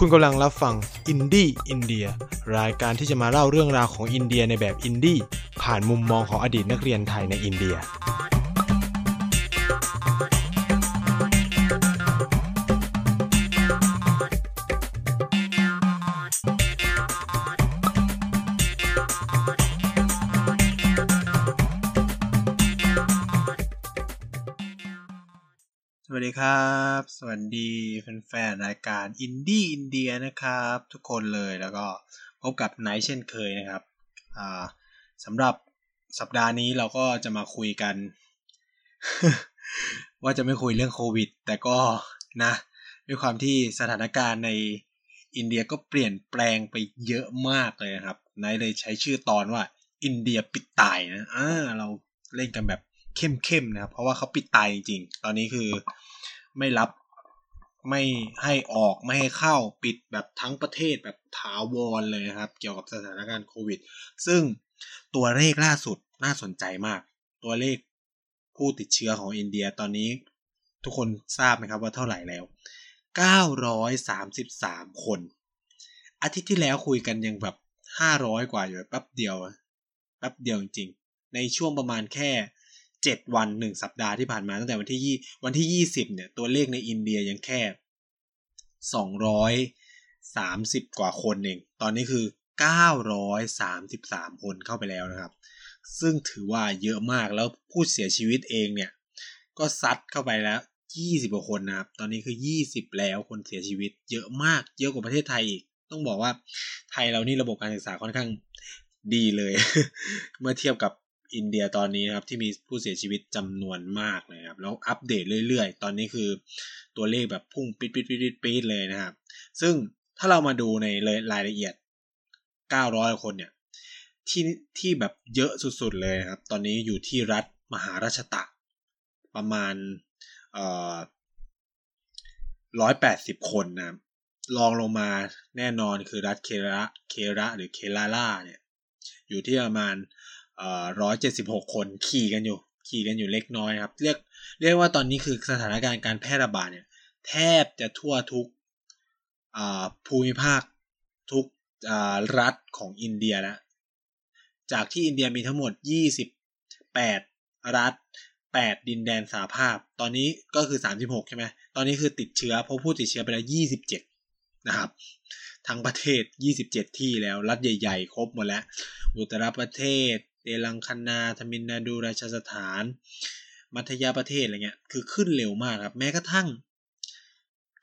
คุณกำลังรับฟังอินดี้อินเดียรายการที่จะมาเล่าเรื่องราวของอินเดียในแบบอินดี้ผ่านมุมมองของอดีตนักเรียนไทยในอินเดีย ดีครับ สวัสดีแฟนๆรายการอินดี้อินเดียนะครับ ทุกคนเลยแล้วก็พบกับไนท์เช่นเคยนะครับอ่าสำหรับสัปดาห์นี้เราก็จะมาคุยกัน ว่าจะไม่คุยเรื่องโควิด แต่ก็นะ ด้วยความที่สถานการณ์ในอินเดียก็เปลี่ยนแปลงไปเยอะมากเลยนะครับไนท์เลยใช้ชื่อตอนว่า อินเดียปิดตายนะอ่าเราเล่นกันแบบ เข้มๆนะครับ เพราะว่าเขาปิดตายจริงๆ ตอนนี้คือไม่รับไม่ให้ออกไม่ให้เข้าปิดแบบทั้งประเทศแบบถาวรเลยนะครับ เกี่ยวกับสถานการณ์โควิด ซึ่งตัวเลขล่าสุดน่าสนใจมาก ตัวเลขผู้ติดเชื้อของอินเดียตอนนี้ทุกคนทราบไหมครับว่าเท่าไหร่แล้ว 933 คน อาทิตย์ที่แล้วคุยกันยังแบบ 500 กว่าอยู่แป๊บเดียวแป๊บเดียวจริงๆในช่วงประมาณแค่ 7 วัน 1 สัปดาห์ที่ผ่านมาตั้งแต่วันที่ 20 วันที่ 20 เนี่ย ตัวเลขในอินเดียยังแค่ 230 กว่าคนเอง ตอนนี้คือ 933 คนเข้าไปแล้วนะครับ ซึ่งถือว่าเยอะมากแล้วผู้เสียชีวิตเองเนี่ย ก็ซัดเข้าไปแล้ว 20กว่าคนนะครับ ตอนนี้คือ 20 แล้วคนเสียชีวิต เยอะมาก เยอะกว่าประเทศไทยอีก ต้องบอกว่าไทยเรานี่ระบบการศึกษาค่อนข้างดีเลย เมื่อเทียบกับ อินเดียตอนนี้นะครับที่มีผู้เสียชีวิตจำนวนมากเลยครับ แล้วอัปเดตเรื่อยๆ ตอนนี้คือตัวเลขแบบพุ่งปิดปิดปิดปิดเลยนะครับ ซึ่งถ้าเรามาดูในรายละเอียด 900 คนเนี่ยที่ที่แบบเยอะสุดๆเลยนะครับ ตอนนี้อยู่ที่รัฐมหาราชตะ ประมาณเอ่อร้อยแปดสิบคนนะครับรองลงมาแน่นอนคือรัฐเคระเคระหรือเคลาล่าเนี่ย อยู่ที่ประมาณ ร้อยเจ็ดสิบหกคนขี่กันอยู่ ขี่กันอยู่เล็กน้อยครับ เรียกเรียกว่าตอนนี้คือสถานการณ์การแพร่ระบาดเนี่ยแทบจะทั่วทุกภูมิภาคทุกรัฐของอินเดียแล้วจากที่อินเดียมีทั้งหมด 28 รัฐ 8 ดินแดนสาภาพ ตอนนี้ก็คือ 36 ใช่ไหม ตอนนี้คือติดเชื้อพบผู้ติดเชื้อไปแล้ว 27 นะครับ ทั้งประเทศ 27 ที่แล้ว รัฐใหญ่ ๆ ครบหมดแล้ว อุตรประเทศ เตลังคนาทมินนาดูราชสถาน มัธยประเทศอะไรเงี้ยคือขึ้นเร็วมากครับ แม้กระทั่ง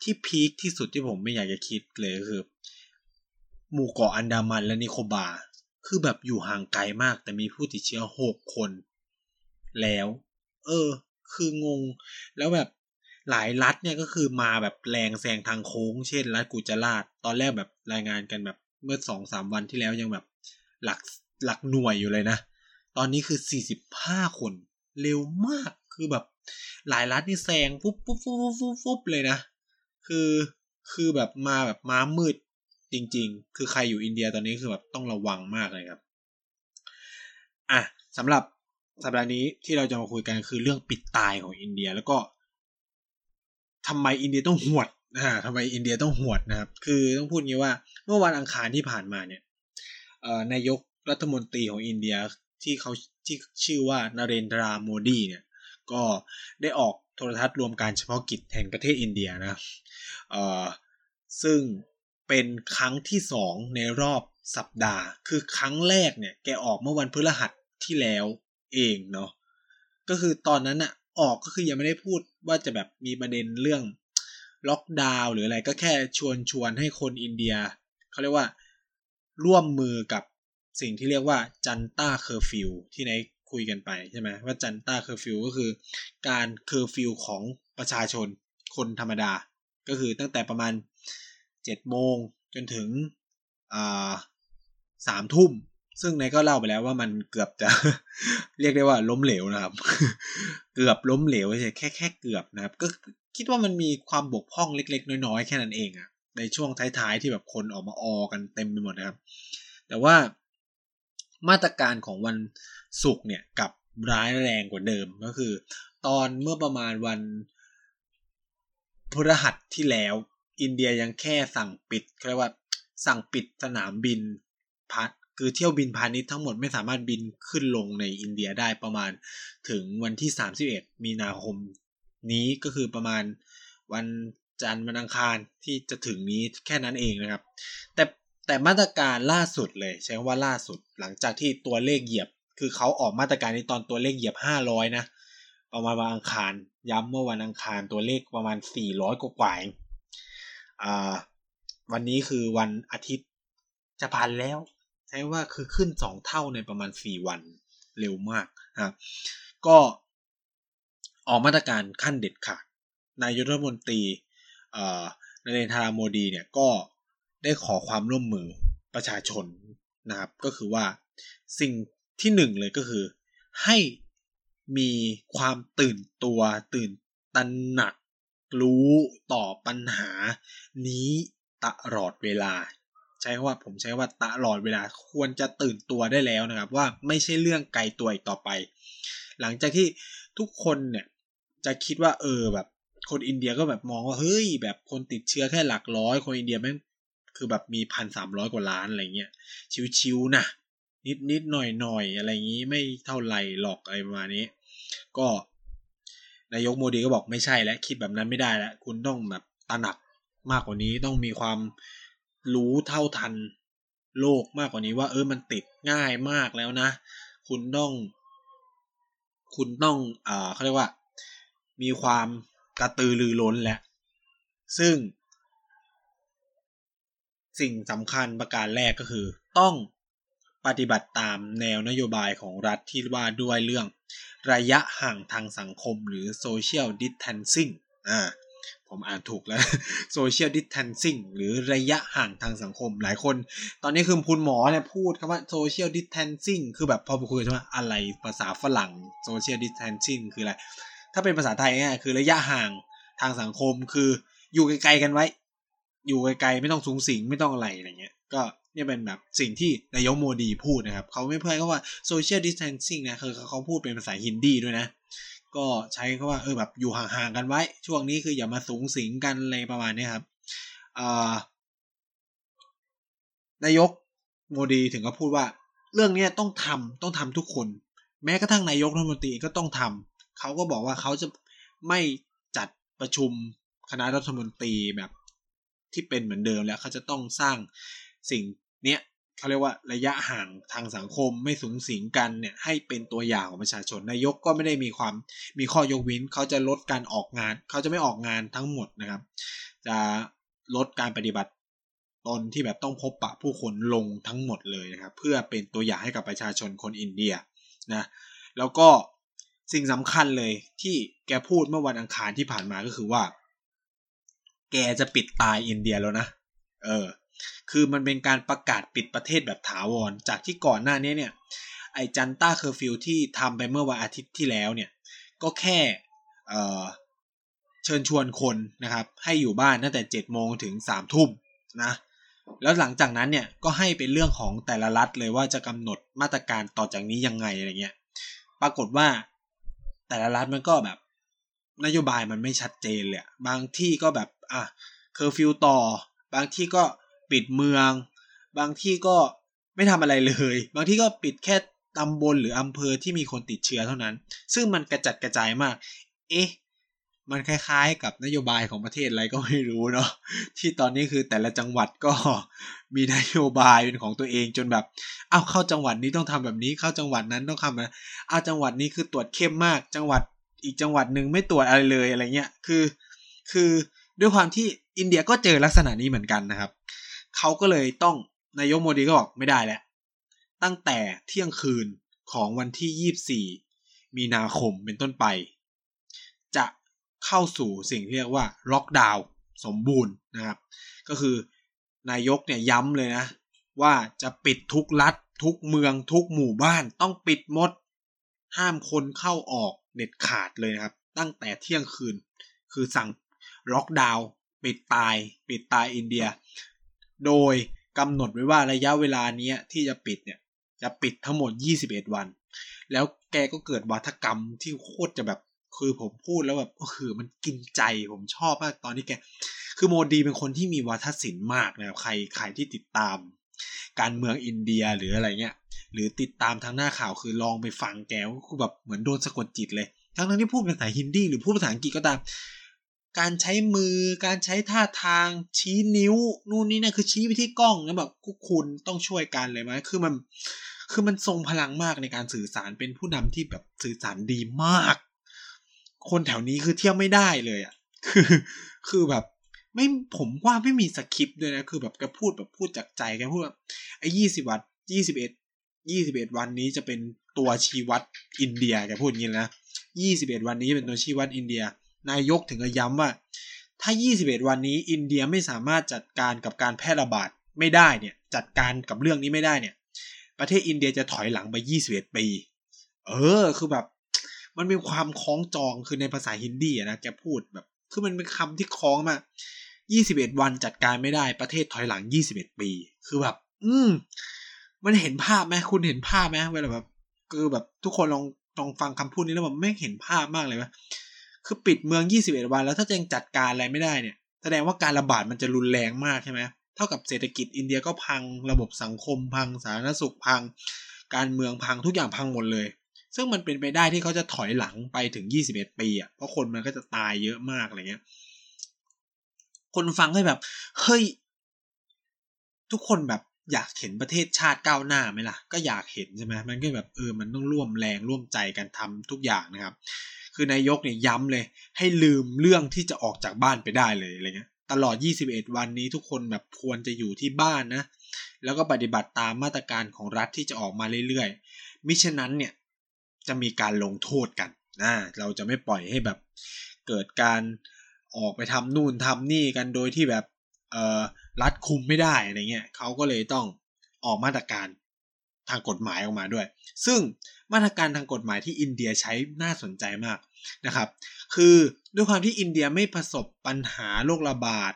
ที่พีคที่สุดที่ผมไม่อยากจะคิดเลยคือ หมู่เกาะอันดามันและนิโคบา คือแบบอยู่ห่างไกลมาก แต่มีผู้ติดเชื้อหกคน แล้ว เออ คืองง แล้วแบบหลายรัฐเนี่ยก็คือมาแบบแรงแซงทางโค้ง เช่นรัฐกุจราตตอนแรกแบบรายงานกันแบบเมื่อสองสามวันที่แล้วยังแบบหลักหลักหน่วยอยู่เลยนะ ตอนนี้คือสี่สิบห้าคน เร็วมากคือแบบ หลายรัฐนี่แซงฟุบฟุบฟุบฟุบฟุบเลยนะ คือคือแบบมาแบบม้ามืดจริง ๆ คือใครอยู่อินเดียตอนนี้คือแบบต้องระวังมากเลยครับ อะสำหรับสัปดาห์นี้ที่เราจะมาคุยกันคือเรื่องปิดตายของอินเดียแล้วก็ทำไมอินเดียต้องหวดอ่าทำไมอินเดียต้องหวดนะครับ คือต้องพูดงี้ว่า เมื่อวันอังคารที่ผ่านมาเนี่ยนายกรัฐมนตรีของอินเดีย ที่เขาที่ชื่อว่านาเรนทราโมดีเนี่ยก็ได้ออกโทรทัศน์รวมการเฉพาะกิจแห่งประเทศอินเดียนะเอ่อซึ่งเป็นครั้งที่สองในรอบสัปดาห์ คือครั้งแรกเนี่ยแกออกเมื่อวันพฤหัสที่แล้วเองเนาะก็คือตอนนั้นอะออกก็คือยังไม่ได้พูดว่าจะแบบมีประเด็นเรื่องล็อกดาวน์หรืออะไรก็แค่ชวนชวนให้คนอินเดียเขาเรียกว่าร่วมมือกับ สิ่งที่เรียกว่าจันต้าเคอร์ฟิวที่ไนท์คุยกันไปใช่ไหมว่าจันต้าเคอร์ฟิวก็คือ การเคอร์ฟิวของประชาชนคนธรรมดา ก็คือตั้งแต่ประมาณเจ็ดโมงจนถึงสามทุ่ม ซึ่งไนท์ก็เล่าไปแล้วว่ามันเกือบจะเรียกได้ว่าล้มเหลวนะครับ เกือบล้มเหลวใช่แค่แค่เกือบนะครับ ก็คิดว่ามันมีความบกพร่องเล็ก ๆ น้อยๆ แค่นั้นเองอะในช่วงท้ายๆที่แบบคนออกมาออกันเต็มไปหมดนะครับ แต่ว่า มาตรการของวันศุกร์เนี่ยกับร้ายแรงกว่าเดิมก็คือ ตอนเมื่อประมาณวันพฤหัสที่แล้ว อินเดียยังแค่สั่งปิดเรียกว่า สั่งปิดสนามบินพัดคือเที่ยวบินพาณิชย์ทั้งหมดไม่สามารถบินขึ้นลงในอินเดียได้ประมาณถึงวันที่ 31 มีนาคมนี้ก็คือประมาณวันจันทร์วันอังคารที่จะถึงนี้แค่นั้นเองนะครับ แต่ แต่มาตรการล่าสุดเลย ใช้ว่าล่าสุดหลังจากที่ตัวเลขเหยียบ คือเขาออกมาตรการในตอนตัวเลขเหยียบ500นะประมาณวันอังคาร ย้ำเมื่อวันอังคารตัวเลขประมาณ400กว่าอ่าวันนี้คือวันอาทิตย์จะพันแล้ว ใช้ว่าคือขึ้น2เท่าในประมาณ4วันเร็วมากครับก็ออกมาตรการขั้นเด็ดขาดนายกรัฐมนตรีนเรนทาราโมดีเนี่ยก็ ได้ขอความร่วมมือประชาชนนะครับ ก็คือว่าสิ่งที่หนึ่งเลยก็คือ ให้มีความตื่นตัวตื่นตระหนักรู้ต่อปัญหานี้ตลอดเวลา ใช้ว่าผมใช้ว่าตลอดเวลาควรจะตื่นตัวได้แล้วนะครับ ว่าไม่ใช่เรื่องไกลตัวอีกต่อไป หลังจากที่ทุกคนเนี่ยจะคิดว่าเออแบบคนอินเดียก็แบบมองว่าเฮ้ยแบบคนติดเชื้อแค่หลักร้อย คนอินเดียแม่ง คือแบบมีพันสามร้อยกว่าล้านอะไรเงี้ยชิวๆนะนิดนิดหน่อยหน่อยอะไรงี้ไม่เท่าไหร่หรอกอะไรประมาณนี้ ก็นายกโมดีก็บอกไม่ใช่แล้วคิดแบบนั้นไม่ได้แล้วคุณต้องแบบตระหนักมากกว่านี้ต้องมีความรู้เท่าทันโลกมากกว่านี้ว่า เออมันติดง่ายมากแล้วนะ คุณต้อง คุณต้องอ่าเขาเรียกว่า มีความกระตือรือร้นแหละ ซึ่ง สิ่งสำคัญประการแรกก็คือ ต้องปฏิบัติตามแนวนโยบายของรัฐที่ว่าด้วยเรื่อง ระยะห่างทางสังคมหรือ social distancing อ่าผมอ่านถูกแล้ว social distancing หรือระยะห่างทางสังคมหลายคน ตอนนี้คือคุณหมอเนี่ยพูดคำว่า social distancing คือแบบพอไปคุยใช่ไหมอะไรภาษาฝรั่ง social distancing คืออะไร ถ้าเป็นภาษาไทยเนี่ยคือระยะห่างทางสังคมคืออยู่ไกลๆกันไว้ อยู่ไกลๆไม่ต้องสูงสิงไม่ต้องอะไรอะไรเงี้ย ก็เนี่ยเป็นแบบสิ่งที่นายกโมดีพูดนะครับ เขาไม่เพื่อเขาว่า social distancing นะคือเขาพูดเป็นภาษาฮินดีด้วยนะ ก็ใช้คาว่าเออแบบอยู่ห่างๆกันไว้ ช่วงนี้คืออย่ามาสูงสิงกันอะไรประมาณนี้ครับนายกโมดีถึงก็พูดว่า เรื่องนี้ต้องทำต้องทำทุกคน แม้กระทั่งนายกรัฐมนตรีก็ต้องทำเขาก็บอกว่าเขาจะไม่จัดประชุมคณะรัฐมนตรีแบบ ที่เป็นเหมือนเดิมแล้วเขาจะต้องสร้างสิ่งเนี้ยเขาเรียกว่าระยะห่างทางสังคมไม่สูงสิงกันเนี่ยให้เป็นตัวอย่างของประชาชนนายกก็ไม่ได้มีความมีข้อยกเว้นเขาจะลดการออกงาน เขาจะไม่ออกงานทั้งหมดนะครับ จะลดการปฏิบัติตนที่แบบต้องพบปะผู้คนลงทั้งหมดเลยนะครับ เพื่อเป็นตัวอย่างให้กับประชาชนคนอินเดียนะแล้วก็สิ่งสำคัญเลยที่แกพูดเมื่อวันอังคารที่ผ่านมาก็คือว่า แกจะปิดตายอินเดียแล้วนะ เออ คือมันเป็นการประกาศปิดประเทศแบบถาวร จากที่ก่อนหน้านี้เนี่ย ไอจันต้าเคอร์ฟิวที่ทำไปเมื่อวันอาทิตย์ที่แล้วเนี่ย ก็แค่เออเชิญชวนคนนะครับ ให้อยู่บ้านตั้งแต่เจ็ดโมงถึงสามทุ่มนะ แล้วหลังจากนั้นเนี่ยก็ให้เป็นเรื่องของแต่ละรัฐเลยว่าจะกำหนดมาตรการต่อจากนี้ยังไงอะไรเงี้ย ปรากฏว่าแต่ละรัฐมันก็แบบนโยบายมันไม่ชัดเจนเลย บางที่ก็แบบ อะเคอร์ฟิวต่อ บางที่ก็ปิดเมือง บางที่ก็ไม่ทำอะไรเลย บางที่ก็ปิดแค่ตำบลหรืออำเภอที่มีคนติดเชื้อเท่านั้น ซึ่งมันกระจัดกระจายมาก เอ๊ะ มันคล้ายๆ กับนโยบายของประเทศอะไรก็ไม่รู้เนาะ ที่ตอนนี้คือแต่ละจังหวัดก็มีนโยบายเป็นของตัวเองจนแบบ เอาเข้าจังหวัดนี้ต้องทำแบบนี้ เข้าจังหวัดนั้นต้องทำแบบเอาจังหวัดนี้คือตรวจเข้มมาก จังหวัดอีกจังหวัดหนึ่งไม่ตรวจอะไรเลยอะไรเงี้ย คือ คือ ด้วยความที่อินเดียก็เจอลักษณะนี้เหมือนกันนะครับ เขาก็เลยต้องนายกโมดีก็บอกไม่ได้แล้ว ตั้งแต่เที่ยงคืนของวันที่ 24 มีนาคมเป็นต้นไป จะเข้าสู่สิ่งเรียกว่าล็อกดาวน์สมบูรณ์นะครับ ก็คือนายกเนี่ยย้ำเลยนะ ว่าจะปิดทุกรัฐ ทุกเมืองทุกหมู่บ้านต้องปิดหมด ห้ามคนเข้าออกเด็ดขาดเลยนะครับ ตั้งแต่เที่ยงคืน คือสั่ง ล็อกดาวน์ปิดตายปิดตายอินเดีย โดยกำหนดไว้ว่าระยะเวลานี้ที่จะปิดเนี่ยจะปิดทั้งหมด 21 วัน แล้วแกก็เกิดวัฒกรรมที่โคตรจะแบบคือผมพูดแล้วแบบก็คือมันกินใจผมชอบมากตอนนี้แก คือโมดีเป็นคนที่มีวัฒศิลป์มากนะครับใครใครที่ติดตาม การเมืองอินเดียหรืออะไรเงี้ย หรือติดตามทางหน้าข่าวคือลองไปฟังแกก็คือแบบเหมือนโดนสะกดจิตเลย ทั้งทั้งที่พูดภาษาฮินดีหรือพูดภาษาอังกฤษก็ตาม การใช้มือ การใช้ท่าทาง ชี้นิ้ว นู่นนี่นั่นคือชี้ไปที่กล้องแล้วแบบคุณต้องช่วยกันเลยไหมคือมัน คือมันทรงพลังมากในการสื่อสารเป็นผู้นำที่แบบสื่อสารดีมาก คนแถวนี้คือเที่ยวไม่ได้เลยอะคือคือแบบไม่ผมว่าไม่มีสคริปต์ด้วยนะคือแบบแกพูดแบบพูดจากใจแกพูดแบบไอ้ยี่สิบวันยี่สิบเอ็ดยี่สิบเอ็ดวันนี้จะเป็นตัวชี้วัดอินเดียแกพูดอย่างนี้นะยี่สิบเอ็ดวันนี้เป็นตัวชี้วัดอินเดีย นายกถึงกับย้ำว่า ถ้ายี่สิบเอ็ดวันนี้อินเดียไม่สามารถจัดการกับการแพร่ระบาดไม่ได้เนี่ยจัดการกับเรื่องนี้ไม่ได้เนี่ย ประเทศอินเดียจะถอยหลังไปยี่สิบเอ็ดปี เออ คือแบบ มันมีความคล้องจองคือในภาษาฮินดีนะแกพูดแบบ คือมันเป็นคำที่คล้องมายี่สิบเอ็ดวันจัดการไม่ได้ประเทศถอยหลังยี่สิบเอ็ดปี คือแบบ อืมมันเห็นภาพไหมคุณเห็นภาพไหมเวลาแบบ คือแบบทุกคนลองลองฟังคำพูดนี้แล้วแบบไม่เห็นภาพมากเลยว่า คือปิดเมืองยี่สิบเอ็ดวัน แล้วถ้าจะยังจัดการอะไรไม่ได้เนี่ย แสดงว่าการระบาดมันจะรุนแรงมากใช่ไหมเท่ากับเศรษฐกิจอินเดียก็พังระบบสังคมพังสาธารณสุขพัง การเมืองพังทุกอย่างพังหมดเลย ซึ่งมันเป็นไปได้ที่เขาจะถอยหลังไปถึงยี่สิบเอ็ดปีอะเพราะคนมันก็จะตายเยอะมากอะไรเงี้ยคนฟังก็แบบเฮ้ยทุกคนแบบอยากเห็นประเทศชาติก้าวหน้าไหมล่ะ ก็อยากเห็นใช่ไหมมันก็แบบเออมันต้องร่วมแรงร่วมใจกันทำทุกอย่างนะครับ คือนายกเนี่ยย้ำเลย ให้ลืมเรื่องที่จะออกจากบ้านไปได้เลยอะไรเงี้ยตลอด 21 วันนี้ทุกคนแบบควรจะอยู่ที่บ้านนะ แล้วก็ปฏิบัติตามมาตรการของรัฐที่จะออกมาเรื่อยๆ มิฉะนั้นเนี่ยจะมีการลงโทษกันนะเราจะไม่ปล่อยให้แบบเกิดการออกไปทำนู่นทำนี่กันโดยที่แบบเออรัฐคุมไม่ได้อะไรเงี้ยเขาก็เลยต้องออกมาตรการทางกฎหมายออกมาด้วย ซึ่ง มาตรการทางกฎหมายที่อินเดียใช้น่าสนใจมากนะครับ คือด้วยความที่อินเดียไม่ประสบปัญหาโรคระบาด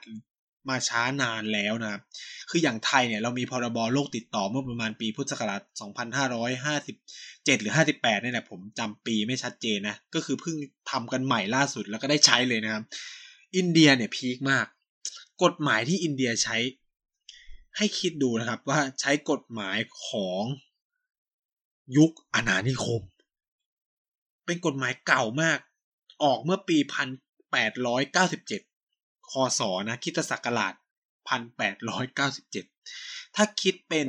มาช้านานแล้วนะครับ คืออย่างไทยเนี่ยเรามีพรบโรคติดต่อเมื่อประมาณปีพุทธศักราช 2557 หรือ 58นี่แหละผมจำปีไม่ชัดเจนนะ ก็คือเพิ่งทำกันใหม่ล่าสุดแล้วก็ได้ใช้เลยนะครับ อินเดียเนี่ยพีคมาก กฎหมายที่อินเดียใช้ให้คิดดูนะครับว่าใช้กฎหมายของ ยุคอาณานิคม เป็นกฎหมายเก่ามาก ออกเมื่อปี 1897 คศนะคิตศักราช 1897 ถ้าคิดเป็น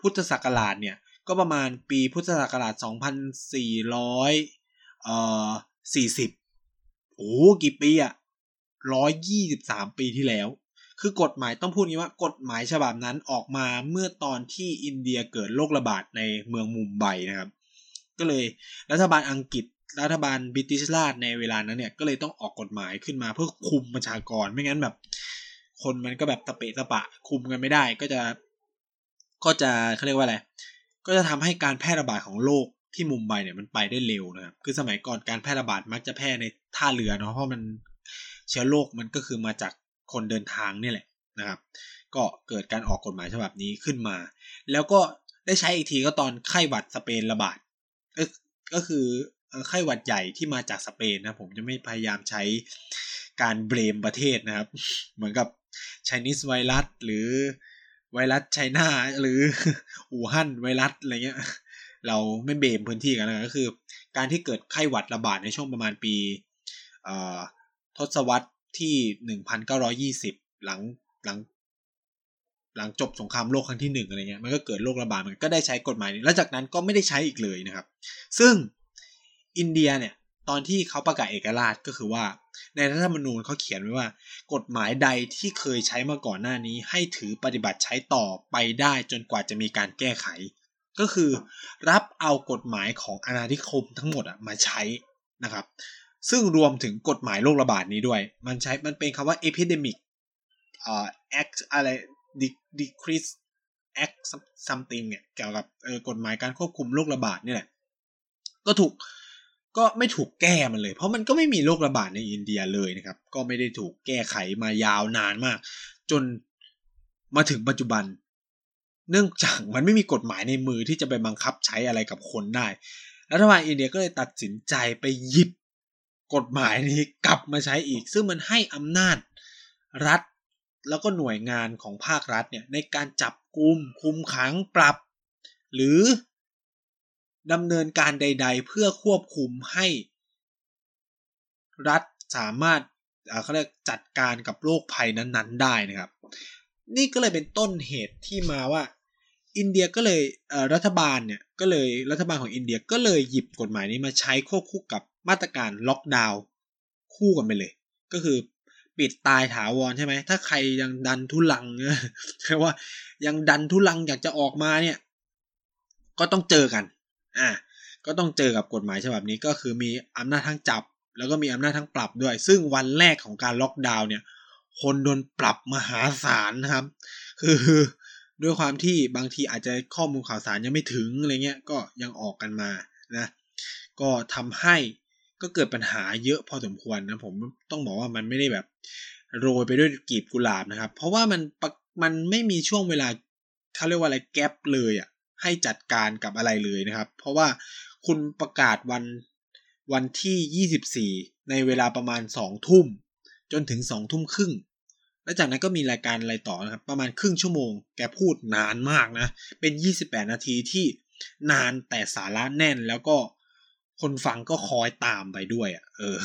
พุทธศักราชเนี่ย ก็ประมาณปีพุทธศักราช 2400เอ่อ40 โอ้กี่ปีอะ123 ปีที่แล้ว คือกฎหมายต้องพูดงี้ว่ากฎหมายฉบับนั้นออกมาเมื่อตอนที่อินเดียเกิดโรคระบาดในเมืองมุมไบนะครับ ก็เลยรัฐบาลอังกฤษรัฐบาลบริติชราชในเวลานั้นเนี่ยก็เลยต้องออกกฎหมายขึ้นมาเพื่อคุมประชากรไม่งั้นแบบ คนมันก็แบบตะเปะตะปะ คุมกันไม่ได้ก็จะก็จะเขาเรียกว่าอะไรก็จะทำให้การแพร่ระบาดของโรคที่มุมไบเนี่ยมันไปได้เร็วนะครับคือสมัยก่อนการแพร่ระบาดมักจะแพร่ในท่าเรือเนาะเพราะมันเชื้อโรคมันก็คือมาจาก คนเดินทางนี่แหละนะครับ ก็เกิดการออกกฎหมายฉบับนี้ขึ้นมา แล้วก็ได้ใช้อีกทีก็ตอนไข้หวัดสเปนระบาดก็คือไข้หวัดใหญ่ที่มาจากสเปนนะผมจะไม่พยายามใช้การเบรมประเทศนะครับ เหมือนกับไชนีสไวรัสหรือไวรัสไชน่าหรืออู่ฮั่นไวรัสอะไรเงี้ยเราไม่เบรมพื้นที่กันนะก็คือ การที่เกิดไข้หวัดระบาดในช่วงประมาณปีทศวรรษ ที่หนึ่งพันเก้าร้อยี่สิบหลังหลัง หลังจบสงครามโลกครั้งที่หนึ่งอะไรเงี้ยมันก็เกิดโรคระบาดมันก็ได้ใช้กฎหมายนี้แล้วจากนั้นก็ไม่ได้ใช้อีกเลยนะครับ ซึ่งอินเดียเนี่ยตอนที่เขาประกาศเอกราชก็คือว่า ในรัฐธรรมนูญเขาเขียนไว้ว่า กฎหมายใดที่เคยใช้มาก่อนหน้านี้ ให้ถือปฏิบัติใช้ต่อไปได้จนกว่าจะมีการแก้ไข ก็คือรับเอากฎหมายของอาณานิคมทั้งหมดอะมาใช้นะครับ ซึ่งรวมถึงกฎหมายโรคระบาดนี้ด้วย มันใช้มันเป็นคำว่า epidemic อ่า act อะไร decrease act something เนี่ยเกี่ยวกับเออกฎหมายการควบคุมโรคระบาดนี่แหละก็ถูกก็ไม่ถูกแก้มันเลย เพราะมันก็ไม่มีโรคระบาดในอินเดียเลยนะครับ ก็ไม่ได้ถูกแก้ไขมายาวนานมาก จนมาถึงปัจจุบัน เนื่องจากมันไม่มีกฎหมายในมือที่จะไปบังคับใช้อะไรกับคนได้รัฐบาลอินเดียก็เลยตัดสินใจไปหยิบ กฎหมายนี้กลับมาใช้อีก ซึ่งมันให้อำนาจรัฐ แล้วก็หน่วยงานของภาครัฐเนี่ยในการจับกุมคุมขังปรับ หรือดำเนินการใด ๆ เพื่อควบคุมให้ รัฐสามารถเขาเรียกจัดการกับโรคภัยนั้นๆ ได้นะครับ นี่ก็เลยเป็นต้นเหตุที่มาว่า อินเดียก็เลยรัฐบาลเนี่ยก็เลยรัฐบาลของอินเดียก็เลยหยิบกฎหมายนี้มาใช้ควบคู่กับ มาตรการล็อกดาวน์คู่กันไปเลย ก็คือปิดตายถาวรใช่ไหม ถ้าใครยังดันทุลังเนี่ยแปลว่ายังดันทุลังอยากจะออกมาเนี่ย ก็ต้องเจอกัน อ่า ก็ต้องเจอกับกฎหมายฉบับนี้ก็คือมีอำนาจทั้งจับ แล้วก็มีอำนาจทั้งปรับด้วย ซึ่งวันแรกของการล็อกดาวน์เนี่ย คนโดนปรับมหาศาลนะครับ คือด้วยความที่บางทีอาจจะข้อมูลข่าวสารยังไม่ถึงอะไรเงี้ย ก็ยังออกกันมานะ ก็ทำให้ ก็เกิดปัญหาเยอะพอสมควรนะผมต้องบอกว่ามันไม่ได้แบบโรยไปด้วยกีบกุหลาบนะครับ เพราะว่ามันมันไม่มีช่วงเวลาเขาเรียกว่าอะไรแกลบเลยอะให้จัดการกับอะไรเลยนะครับ เพราะว่าคุณประกาศวันวันที่ 24 ในเวลาประมาณ 2 ทุ่ม จนถึง 2 ทุ่มครึ่ง แล้วจากนั้นก็มีรายการอะไรต่อนะครับ ประมาณครึ่งชั่วโมง แกพูดนานมากนะ เป็น 28 นาทีที่นานแต่สาระแน่นแล้วก็ คนฟังก็คอยตามไปด้วยอะ เออ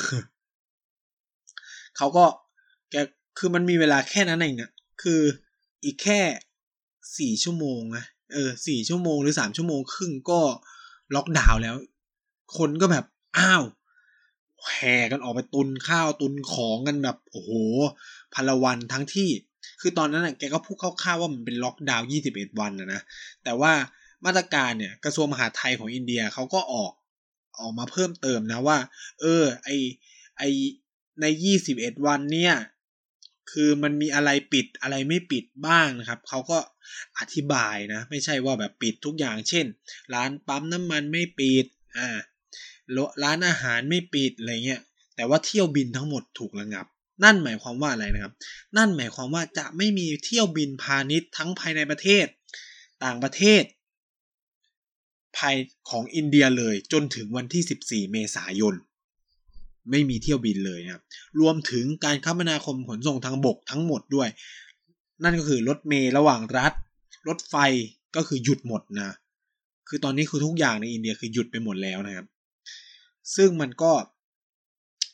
เขาก็แกคือมันมีเวลาแค่นั้นเองอะคืออีกแค่สี่ชั่วโมงนะเออสี่ชั่วโมงหรือสามชั่วโมงครึ่งก็ล็อกดาวน์แล้ว คนก็แบบอ้าวแห่กันออกไปตุนข้าวตุนของกันแบบโอ้โหพลวันทั้งที่ คือตอนนั้นน่ะแกก็พูดคร่าวๆว่ามันเป็นล็อกดาวน์ยี่สิบเอ็ดวันนะนะ แต่ว่ามาตรการเนี่ยกระทรวงมหาดไทยของอินเดียเขาก็ออก ออกมาเพิ่มเติมนะว่า เออ ไอไอในยี่สิบเอ็ดวันเนี่ย คือมันมีอะไรปิดอะไรไม่ปิดบ้างนะครับ เขาก็อธิบายนะ ไม่ใช่ว่าแบบปิดทุกอย่าง เช่น ร้านปั๊มน้ำมันไม่ปิด อ่า ร้านอาหารไม่ปิดอะไรเงี้ย แต่ว่าเที่ยวบินทั้งหมดถูกระงับ นั่นหมายความว่าอะไรนะครับ นั่นหมายความว่าจะไม่มีเที่ยวบินพาณิชย์ทั้งภายในประเทศ ต่างประเทศ ภายของอินเดียเลยจนถึงวันที่ 14 เมษายน ไม่มีเที่ยวบินเลยนะครับรวมถึงการคมนาคมขนส่งทางบกทั้งหมดด้วย นั่นก็คือรถเมล์ระหว่างรัฐ รถไฟก็คือหยุดหมดนะ คือตอนนี้คือทุกอย่างในอินเดียคือหยุดไปหมดแล้วนะครับ ซึ่งมันก็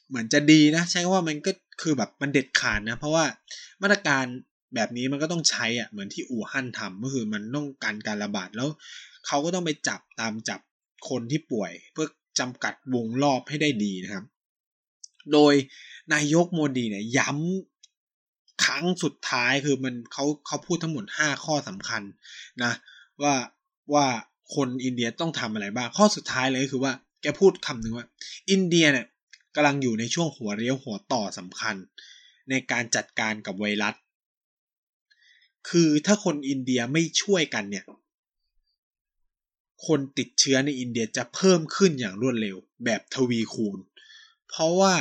เหมือนจะดีนะ ใช่ว่ามันก็คือแบบมันเด็ดขาดนะ เพราะว่ามาตรการ แบบนี้มันก็ต้องใช้อะเหมือนที่อู่ฮั่นทำก็คือมันต้องการการระบาดแล้วเขาก็ต้องไปจับตามจับคนที่ป่วย เพื่อจำกัดวงรอบให้ได้ดีนะครับ โดยนายกโมดีเนี่ยย้ำครั้งสุดท้ายคือมันเขาเขาพูดทั้งหมดห้าข้อสำคัญนะว่าว่าคนอินเดียต้องทำอะไรบ้าง ข้อสุดท้ายเลยคือว่าแกพูดคำหนึ่งว่า อินเดียเนี่ยกำลังอยู่ในช่วงหัวเรียวหัวต่อสำคัญ ในการจัดการกับไวรัส คือถ้าคนอินเดียไม่ช่วยกันเนี่ย คนติดเชื้อในอินเดียจะเพิ่มขึ้นอย่างรวดเร็ว แบบทวีคูณ เพราะว่า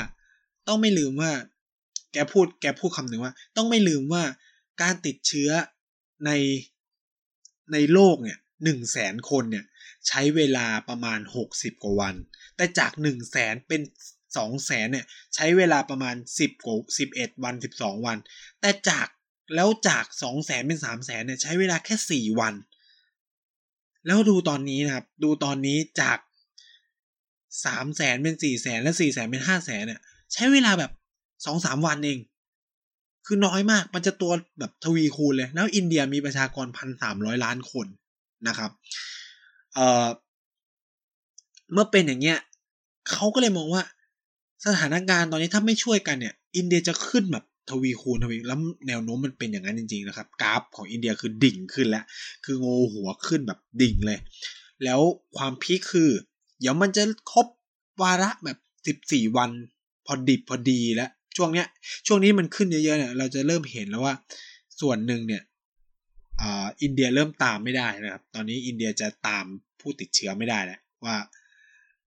ต้องไม่ลืมว่า แกพูดแกพูดคำหนึ่งว่า ต้องไม่ลืมว่าการติดเชื้อในในโลกเนี่ยหนึ่งแสนคนเนี่ยใช้เวลาประมาณหกสิบกว่าวัน แต่จากหนึ่งแสนเป็นสองแสนเนี่ยใช้เวลาประมาณสิบกว่าสิบเอ็ดวันสิบสองวัน แต่จาก แล้วจากสองแสนเป็นสามแสนเนี่ยใช้เวลาแค่สี่วัน แล้วดูตอนนี้นะครับ ดูตอนนี้จากสามแสนเป็นสี่แสนและสี่แสนเป็นห้าแสนเนี่ย ใช้เวลาแบบสองสามวันเอง คือน้อยมากมันจะตัวแบบทวีคูณเลย แล้วอินเดียมีประชากรพันสามร้อยล้านคนนะครับเอ่อเมื่อเป็นอย่างเงี้ยเขาก็เลยมองว่าสถานการณ์ตอนนี้ถ้าไม่ช่วยกันเนี่ย อินเดียจะขึ้นแบบ ทวีคูณทวีแล้วแนวโน้มมันเป็นอย่างนั้นจริง ๆ นะครับ กราฟของอินเดียคือดิ่งขึ้นแล้ว คือโงหัวขึ้นแบบดิ่งเลย แล้วความพีคคือ เดี๋ยวมันจะครบวาระแบบสิบสี่วันพอดิบพอดีแล้ว ช่วงเนี้ย ช่วงนี้มันขึ้นเยอะๆเนี่ยเราจะเริ่มเห็นแล้วว่า ส่วนหนึ่งเนี่ยอินเดียเริ่มตามไม่ได้นะครับ ตอนนี้อินเดียจะตามผู้ติดเชื้อไม่ได้แล้วว่า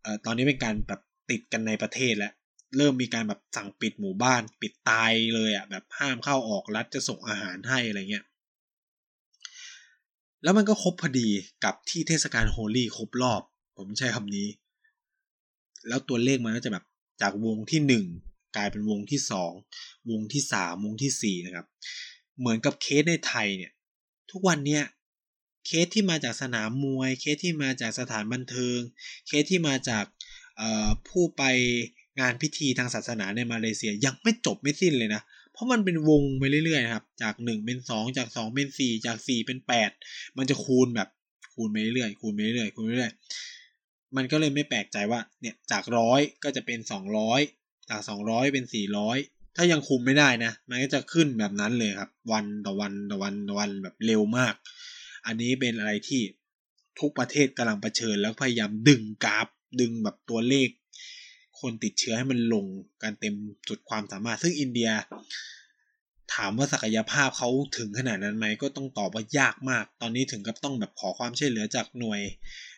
อตอนนี้เป็นการแบบติดกันในประเทศแล้ว เริ่มมีการแบบสั่งปิดหมู่บ้าน ปิดตายเลยอะ่ะแบบห้ามเข้าออกรัฐจะส่งอาหารให้อะไรเงี้ยแล้วมันก็ครบพอดีกับที่เทศกาลโฮลี่ครบรอบ ผมใช้คำนี้ แล้วตัวเลขมันก็จะแบบจากวงที่หนึ่งกลายเป็นวงที่สองวงที่สามวงที่สี่นะครับ เหมือนกับเคสในไทยเนี่ยทุกวันเนี้ยเคสที่มาจากสนามมวย เคสที่มาจากสถานบันเทิง เคสที่มาจากผู้ไป งานพิธีทางศาสนาในมาเลเซียยังไม่จบไม่สิ้นเลยนะ เพราะมันเป็นวงไปเรื่อยๆครับ จากหนึ่งเป็นสองจากสองเป็นสี่จากสี่เป็นแปดมันจะคูณแบบคูณไปเรื่อยๆคูณไปเรื่อยๆคูณไปเรื่อยๆมันก็เลยไม่แปลกใจว่าเนี่ยจากร้อยก็จะเป็นสองร้อยจากสองร้อยเป็นสี่ร้อยถ้ายังคุมไม่ได้นะ มันก็จะขึ้นแบบนั้นเลยครับ วันต่อวันต่อวันต่อวันแบบเร็วมาก อันนี้เป็นอะไรที่ทุกประเทศกำลังเผชิญแล้วพยายามดึงกราฟดึงแบบตัวเลข คนติดเชื้อให้มันลงการเต็มจุดความสามารถ ซึ่งอินเดีย ถามว่าศักยภาพเขาถึงขนาดนั้นไหมก็ต้องตอบว่ายากมาก ตอนนี้ถึงกับต้องแบบขอความช่วยเหลือจากหน่วย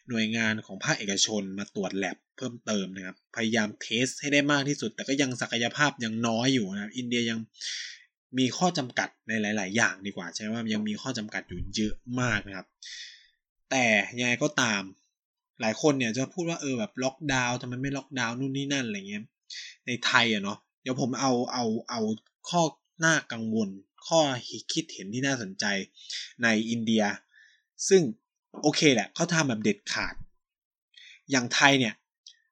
หน่วยงานของภาคเอกชนมาตรวจแลบเพิ่มเติมนะครับ พยายามเทสให้ได้มากที่สุด แต่ก็ยังศักยภาพยังน้อยอยู่นะอินเดียยังมีข้อจำกัดในหลาย ๆ อย่างดีกว่า ใช่ว่ายังมีข้อจำกัดอยู่เยอะมากนะครับ แต่ยังไงก็ตาม หลายคนเนี่ยจะพูดว่าเออแบบล็อกดาวน์ทำไมไม่ล็อกดาวน์นู่นนี่นั่นอะไรเงี้ยในไทยอะเนาะเดี๋ยวผมเอาเอาเอาข้อหน้ากังวล ข้อคิดเห็นที่น่าสนใจในอินเดีย ซึ่งโอเคแหละเขาทำแบบเด็ดขาด อย่างไทยเนี่ย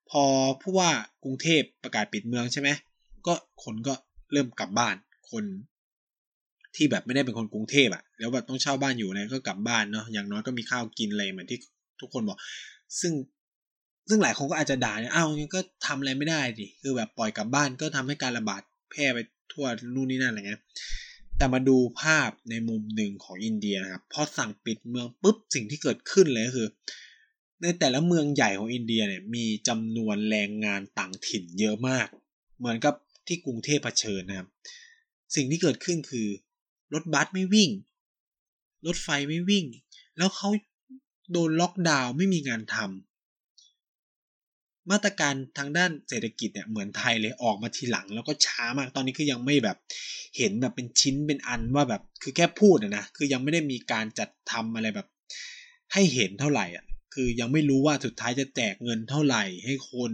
พอผู้ว่ากรุงเทพประกาศปิดเมืองใช่ไหมก็คนก็เริ่มกลับบ้านคนที่แบบไม่ได้เป็นคนกรุงเทพอะแล้วแบบต้องเช่าบ้านอยู่เนี่ยก็กลับบ้านเนาะอย่างน้อยก็มีข้าวกินอะไรเหมือนที่ ทุกคนบอก ซึ่งซึ่งหลายคนก็อาจจะด่าเนี่ยอ้าวงั้นก็ทำอะไรไม่ได้ดิคือแบบปล่อยกลับบ้านก็ทำให้การระบาดแพร่ไปทั่วนู่นนี่นั่นอะไรเงี้ยแต่มาดูภาพในมุมหนึ่งของอินเดียนะครับพอสั่งปิดเมืองปุ๊บสิ่งที่เกิดขึ้นเลยก็คือ ในแต่ละเมืองใหญ่ของอินเดียเนี่ยมีจำนวนแรงงานต่างถิ่นเยอะมาก เหมือนกับที่กรุงเทพเผชิญนะครับ สิ่งที่เกิดขึ้นคือ รถบัสไม่วิ่ง รถไฟไม่วิ่ง แล้วเขา โดนล็อกดาวน์ไม่มีงานทำมาตรการทางด้านเศรษฐกิจเนี่ยเหมือนไทยเลยออกมาทีหลัง แล้วก็ช้ามากตอนนี้คือยังไม่แบบ เห็นแบบเป็นชิ้นเป็นอันว่าแบบคือแค่พูดนะคือยังไม่ได้มีการจัดทำอะไรแบบ ให้เห็นเท่าไหร่อะคือยังไม่รู้ว่าสุดท้ายจะแจกเงินเท่าไหร่ให้คน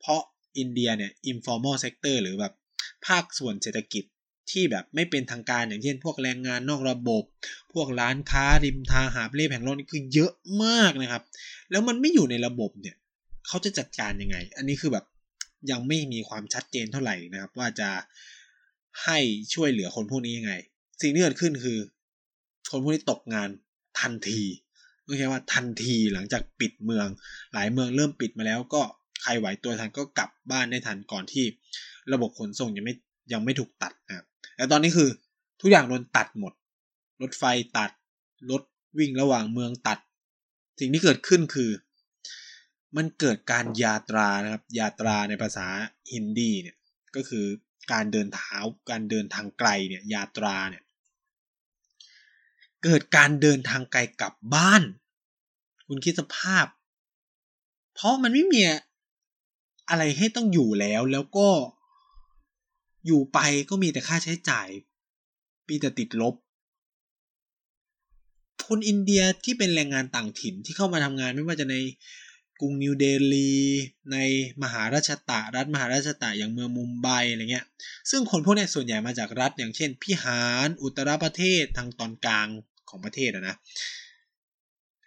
เพราะอินเดียเนี่ย informal sector หรือแบบภาคส่วนเศรษฐกิจ ที่แบบไม่เป็นทางการอย่างเช่น พวกแรงงานนอกระบบ พวกร้านค้าริมทางหาเล่แผงรถนี่คือเยอะมากนะครับ แล้วมันไม่อยู่ในระบบเนี่ยเขาจะจัดการยังไง อันนี้คือแบบยังไม่มีความชัดเจนเท่าไหร่นะครับ ว่าจะให้ช่วยเหลือคนพวกนี้ยังไง สิ่งที่เกิดขึ้นคือ คนพวกนี้ตกงานทันทีไม่ใช่ว่าทันทีหลังจากปิดเมือง หลายเมืองเริ่มปิดมาแล้วก็ใครไหวตัวทันก็กลับบ้านได้ทันก่อนที่ ระบบขนส่งยังไม่ยังไม่ถูกตัดนะครับ แต่ตอนนี้คือทุกอย่างโดนตัดหมด รถไฟตัด รถวิ่งระหว่างเมืองตัด สิ่งที่เกิดขึ้นคือ มันเกิดการยาตรานะครับ ยาตราในภาษาฮินดีเนี่ยก็คือการเดินเท้าการเดินทางไกลเนี่ยยาตราเนี่ยเกิดการเดินทางไกลกลับบ้าน คุณคิดสภาพ เพราะมันไม่มีอะไรให้ต้องอยู่แล้วแล้วก็ อยู่ไปก็มีแต่ค่าใช้จ่ายปีแต่ติดลบ คนอินเดียที่เป็นแรงงานต่างถิ่นที่เข้ามาทำงานไม่ว่าจะในกรุงนิวเดลี ในมหาราชตะรัฐมหาราชตะอย่างเมืองมุมไบอะไรเงี้ย ซึ่งคนพวกนี้ส่วนใหญ่มาจากรัฐอย่างเช่น พิหาร อุตรประเทศทางตอนกลางของประเทศนะ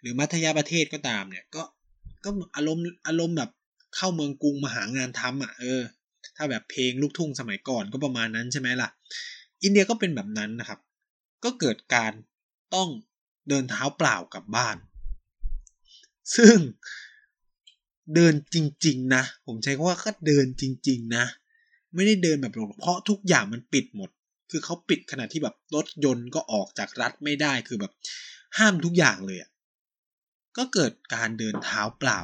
หรือมัธยประเทศก็ตามเนี่ยก็ก็อารมณ์อารมณ์แบบเข้าเมืองกรุงมาหางานทำอะเออ ถ้าแบบเพลงลูกทุ่งสมัยก่อนก็ประมาณนั้นใช่ไหมล่ะ อินเดียก็เป็นแบบนั้นนะครับ ก็เกิดการต้องเดินเท้าเปล่ากลับบ้าน ซึ่งเดินจริง ๆ นะ ผมใช้คำว่าก็เดินจริง ๆ นะ ไม่ได้เดินแบบเพราะทุกอย่างมันปิดหมด คือเขาปิดขนาดที่แบบรถยนต์ก็ออกจากรัฐไม่ได้คือแบบ ห้ามทุกอย่างเลยก็เกิดการเดินเท้าเปล่า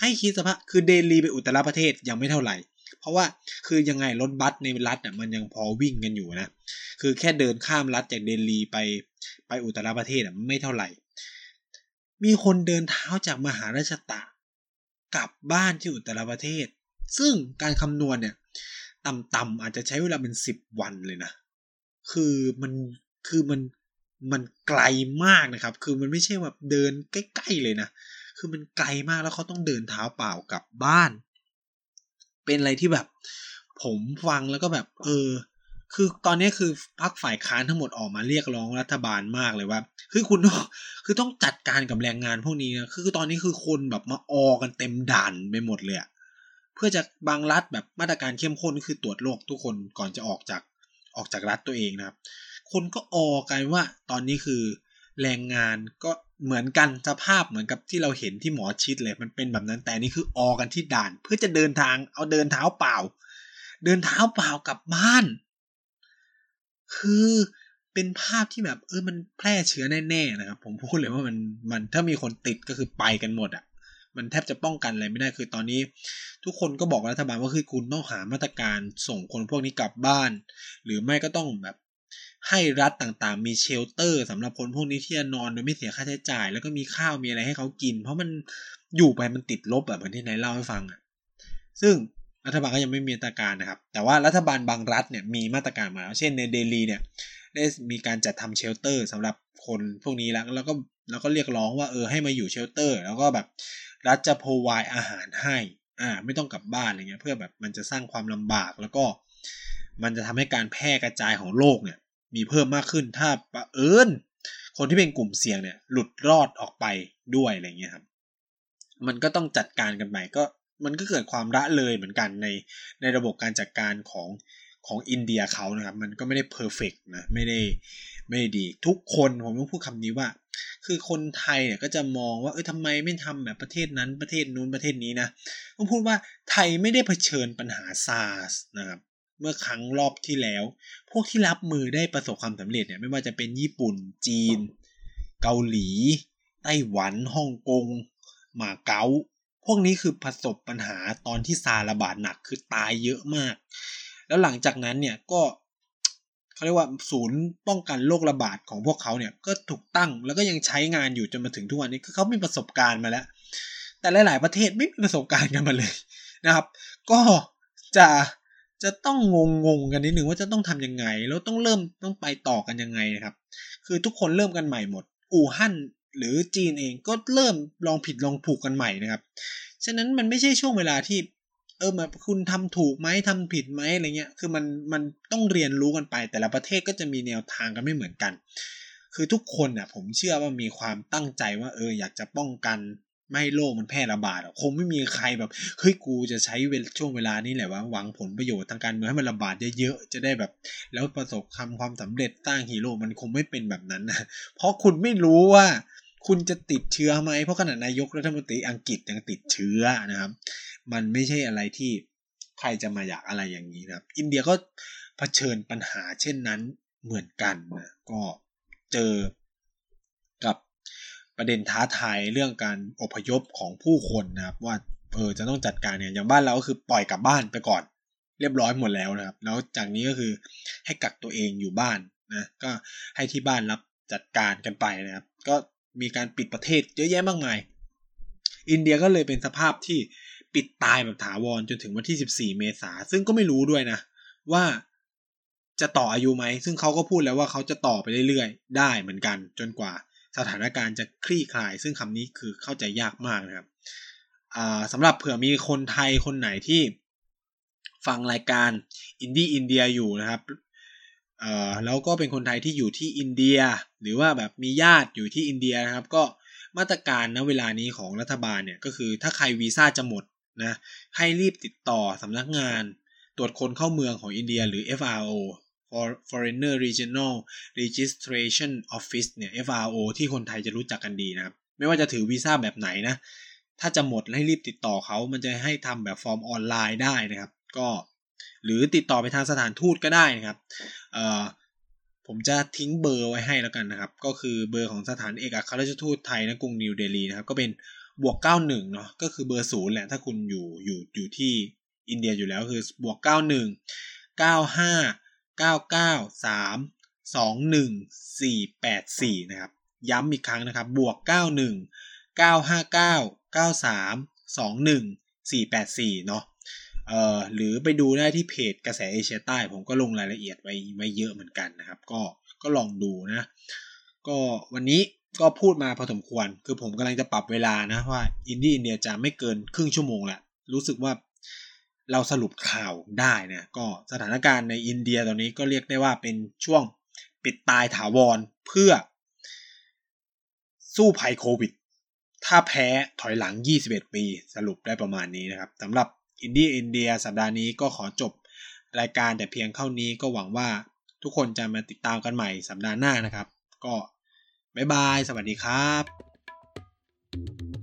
ให้คิดสภาพคือเดลีไปอุตรประเทศยังไม่เท่าไหร่ เพราะว่าคือยังไงรถบัสในรัฐอะมันยังพอวิ่งกันอยู่นะ คือแค่เดินข้ามรัฐจากเดลีไปไปอุตรประเทศอะไม่เท่าไหร่ มีคนเดินเท้าจากมหาราชตะกลับบ้านที่อุตรประเทศ ซึ่งการคำนวณเนี่ยต่ำๆอาจจะใช้เวลาเป็นสิบวันเลยนะ คือมันคือมันมันไกลมากนะครับ คือมันไม่ใช่แบบเดินใกล้ๆเลยนะ คือมันไกลมากแล้วเขาต้องเดินเท้าเปล่ากลับบ้าน เป็นอะไรที่แบบ ผมฟังแล้วก็แบบ เออ คือตอนนี้คือพรรคฝ่ายค้านทั้งหมดออกมาเรียกร้องรัฐบาลมากเลยว่า คือคุณต้องคือต้องจัดการกับแรงงานพวกนี้นะคือตอนนี้คือคนแบบมาออกันเต็มด่านไปหมดเลยอะเพื่อจะบางรัฐแบบมาตรการเข้มข้นคือตรวจโรคทุกคนก่อนจะออกจากออกจากรัฐตัวเองนะครับ คนก็ออกันว่าตอนนี้คือ แรงงานก็เหมือนกันสภาพเหมือนกับที่เราเห็นที่หมอชิดเลย มันเป็นแบบนั้นแต่นี่คือออกันที่ด่าน เพื่อจะเดินทางเอาเดินเท้าเปล่า เดินเท้าเปล่ากลับบ้าน คือเป็นภาพที่แบบเออมันแพร่เชื้อแน่ๆนะครับผมพูดเลยว่ามันมันถ้ามีคนติดก็คือไปกันหมดอะ่ะมันแทบจะป้องกันอะไรไม่ได้คือตอนนี้ ทุกคนก็บอกรัฐบาลว่าคือคุณต้องหามาตรการส่งคนพวกนี้กลับบ้าน หรือไม่ก็ต้องแบบ ให้รัฐต่างๆ มีเชลเตอร์สำหรับคนพวกนี้ที่จะนอนโดยไม่เสียค่าใช้จ่าย แล้วก็มีข้าวมีอะไรให้เขากิน เพราะมันอยู่ไปมันติดลบแบบนที่นายเล่าให้ฟังอะซึ่งรัฐบาลก็ยังไม่มีมาตรการนะครับ แต่ว่ารัฐบาลบางรัฐเนี่ยมีมาตรการมาแล้ว เช่นในเดลีเนี่ยได้มีการจัดทำ shelter สำหรับคนพวกนี้แล้วแล้วก็แล้วก็เรียกร้องว่าเออให้มาอยู่ shelter แล้วก็แบบรัฐจะ provide อาหารให้อ่าไม่ต้องกลับบ้านอะไรเงี้ยเพื่อแบบมันจะสร้างความลำบากแล้วก็ มันจะทำให้การแพร่กระจายของโรคเนี่ย มีเพิ่มมากขึ้นถ้าปะเอิญคนที่เป็นกลุ่มเสี่ยงเนี่ยหลุดรอดออกไปด้วยอะไรเงี้ยครับ มันก็ต้องจัดการกันใหม่ก็มันก็เกิดความละเลยเหมือนกันในในระบบการจัดการของของอินเดียเขานะครับ มันก็ไม่ได้ perfect นะไม่ได้ไม่ได้ดี ทุกคนผมต้องพูดคำนี้ว่า คือคนไทยเนี่ยก็จะมองว่าเออทำไมไม่ทำแบบประเทศนั้นประเทศนู้นประเทศนี้นะต้องพูดว่าไทยไม่ได้เผชิญปัญหาซาร์สนะครับ เมื่อครั้งรอบที่แล้ว พวกที่รับมือได้ประสบความสำเร็จเนี่ยไม่ว่าจะเป็นญี่ปุ่นจีน เกาหลี ไต้หวันฮ่องกงมาเก๊าพวกนี้คือประสบปัญหาตอนที่ซาระบาดหนักคือตายเยอะมาก แล้วหลังจากนั้นเนี่ยก็เขาเรียกว่าศูนย์ป้องกันโรคระบาดของพวกเขาเนี่ยก็ถูกตั้งแล้วก็ยังใช้งานอยู่จนมาถึงทุกวันนี้คือเขามีประสบการณ์มาแล้ว แต่หลาย ๆ ประเทศไม่มีประสบการณ์กันมาเลยนะครับ ก็จะ จะต้องงงงงกันนิดหนึ่งว่าจะต้องทํำยังไง แล้วต้องเริ่มต้องไปต่อกันยังไงนะครับ คือทุกคนเริ่มกันใหม่หมด อู่ฮั่นหรือจีนเองก็เริ่มลองผิดลองถูกกันใหม่นะครับ ฉะนั้นมันไม่ใช่ช่วงเวลาที่ เออแบบคุณทำถูกไหมทำผิดไหมอะไรเงี้ย คือมันมันต้องเรียนรู้กันไป แต่ละประเทศก็จะมีแนวทางกันไม่เหมือนกัน คือทุกคนอะผมเชื่อว่ามีความตั้งใจว่าเอออยากจะป้องกัน ไม่โรคมันแพร่ระบาดคงไม่มีใครแบบเฮ้ยกูจะใช้เวลช่วงเวลานี้แหละว่าหวังผลประโยชน์ทางการเมืองให้มันระบาดเยอะๆจะได้แบบ แล้วประสบคำความสำเร็จสร้างฮีโร่มันคงไม่เป็นแบบนั้นนะเพราะคุณไม่รู้ว่าคุณจะติดเชื้อไหมเพราะขนาดนายกรัฐมนตรีอังกฤษยังติดเชื้อนะครับ มันไม่ใช่อะไรที่ใครจะมาอยากอะไรอย่างนี้นะครับ อินเดียก็เผชิญปัญหาเช่นนั้นเหมือนกันนะก็เจอ ประเด็นท้าทายเรื่องการอพยพของผู้คนนะครับว่าเออจะต้องจัดการเนี่ยอย่างบ้านเราก็คือปล่อยกลับบ้านไปก่อน เรียบร้อยหมดแล้วนะครับ แล้วจากนี้ก็คือให้กักตัวเองอยู่บ้านนะก็ให้ที่บ้านรับจัดการกันไปนะครับ ก็มีการปิดประเทศเยอะแยะมากมาย อินเดียก็เลยเป็นสภาพที่ปิดตายแบบถาวรจนถึงวันที่ 14 เมษาซึ่งก็ไม่รู้ด้วยนะ ว่าจะต่ออายุไหม ซึ่งเขาก็พูดแล้วว่าเขาจะต่อไปเรื่อยๆ ได้เหมือนกันจนกว่า สถานการณ์จะคลี่คลาย ซึ่งคำนี้คือเข้าใจยากมากนะครับสำหรับเผื่อมีคนไทยคนไหนที่ฟังรายการอินดี้อินเดียอยู่นะครับแล้วก็เป็นคนไทยที่อยู่ที่อินเดีย หรือว่าแบบมีญาติอยู่ที่อินเดียนะครับ ก็มาตรการณเวลานี้ของรัฐบาลเนี่ยก็คือถ้าใครวีซ่าจะหมดนะให้รีบติดต่อสำนักงานตรวจคนเข้าเมืองของอินเดียหรือ FRO Foreigner Regional Registration Office เนี่ย FRO ที่คนไทยจะรู้จักกันดีนะครับ ไม่ว่าจะถือวีซ่าแบบไหนนะ ถ้าจะหมดให้รีบติดต่อเขา มันจะให้ทำแบบฟอร์มออนไลน์ได้นะครับ ก็หรือติดต่อไปทางสถานทูตก็ได้นะครับเอ่อผมจะทิ้งเบอร์ไว้ให้แล้วกันนะครับ ก็คือเบอร์ของสถานเอกอัครราชทูตไทยนะกรุงนิวเดลีนะครับ ก็เป็นบวกเก้าหนึ่งเนาะก็คือเบอร์ศูนย์แหละ ถ้าคุณอยู่อยู่อยู่ที่อินเดียอยู่แล้วคือบวกเก้าหนึ่งเก้าห้าเก้าเก้าสามสองหนึ่งสี่แปดสี่นะครับ ย้ำอีกครั้งนะครับ บวกเก้าหนึ่งเก้าห้าเก้าเก้าสามสองหนึ่งสี่แปดสี่เนาะเอ่อหรือไปดูได้ที่เพจกระแสเอเชียใต้ผมก็ลงรายละเอียดไว้ไว้เยอะเหมือนกันนะครับ ก็ก็ลองดูนะ ก็วันนี้ก็พูดมาพอสมควร คือผมกำลังจะปรับเวลานะว่าอินดี้อินเดียจะไม่เกินครึ่งชั่วโมงแหละ รู้สึกว่า เราสรุปข่าวได้เนี่ยก็สถานการณ์ในอินเดียตอนนี้ก็เรียกได้ว่าเป็นช่วงปิดตายถาวรเพื่อ สู้ภัยโควิด ถ้าแพ้ถอยหลัง 21 ปี สรุปได้ประมาณนี้นะครับสำหรับอินดี้อินเดียสัปดาห์นี้ก็ขอจบรายการแต่เพียงเท่านี้ก็หวังว่าทุกคนจะมาติดตามกันใหม่สัปดาห์หน้านะครับ ก็บ๊ายบาย สวัสดีครับ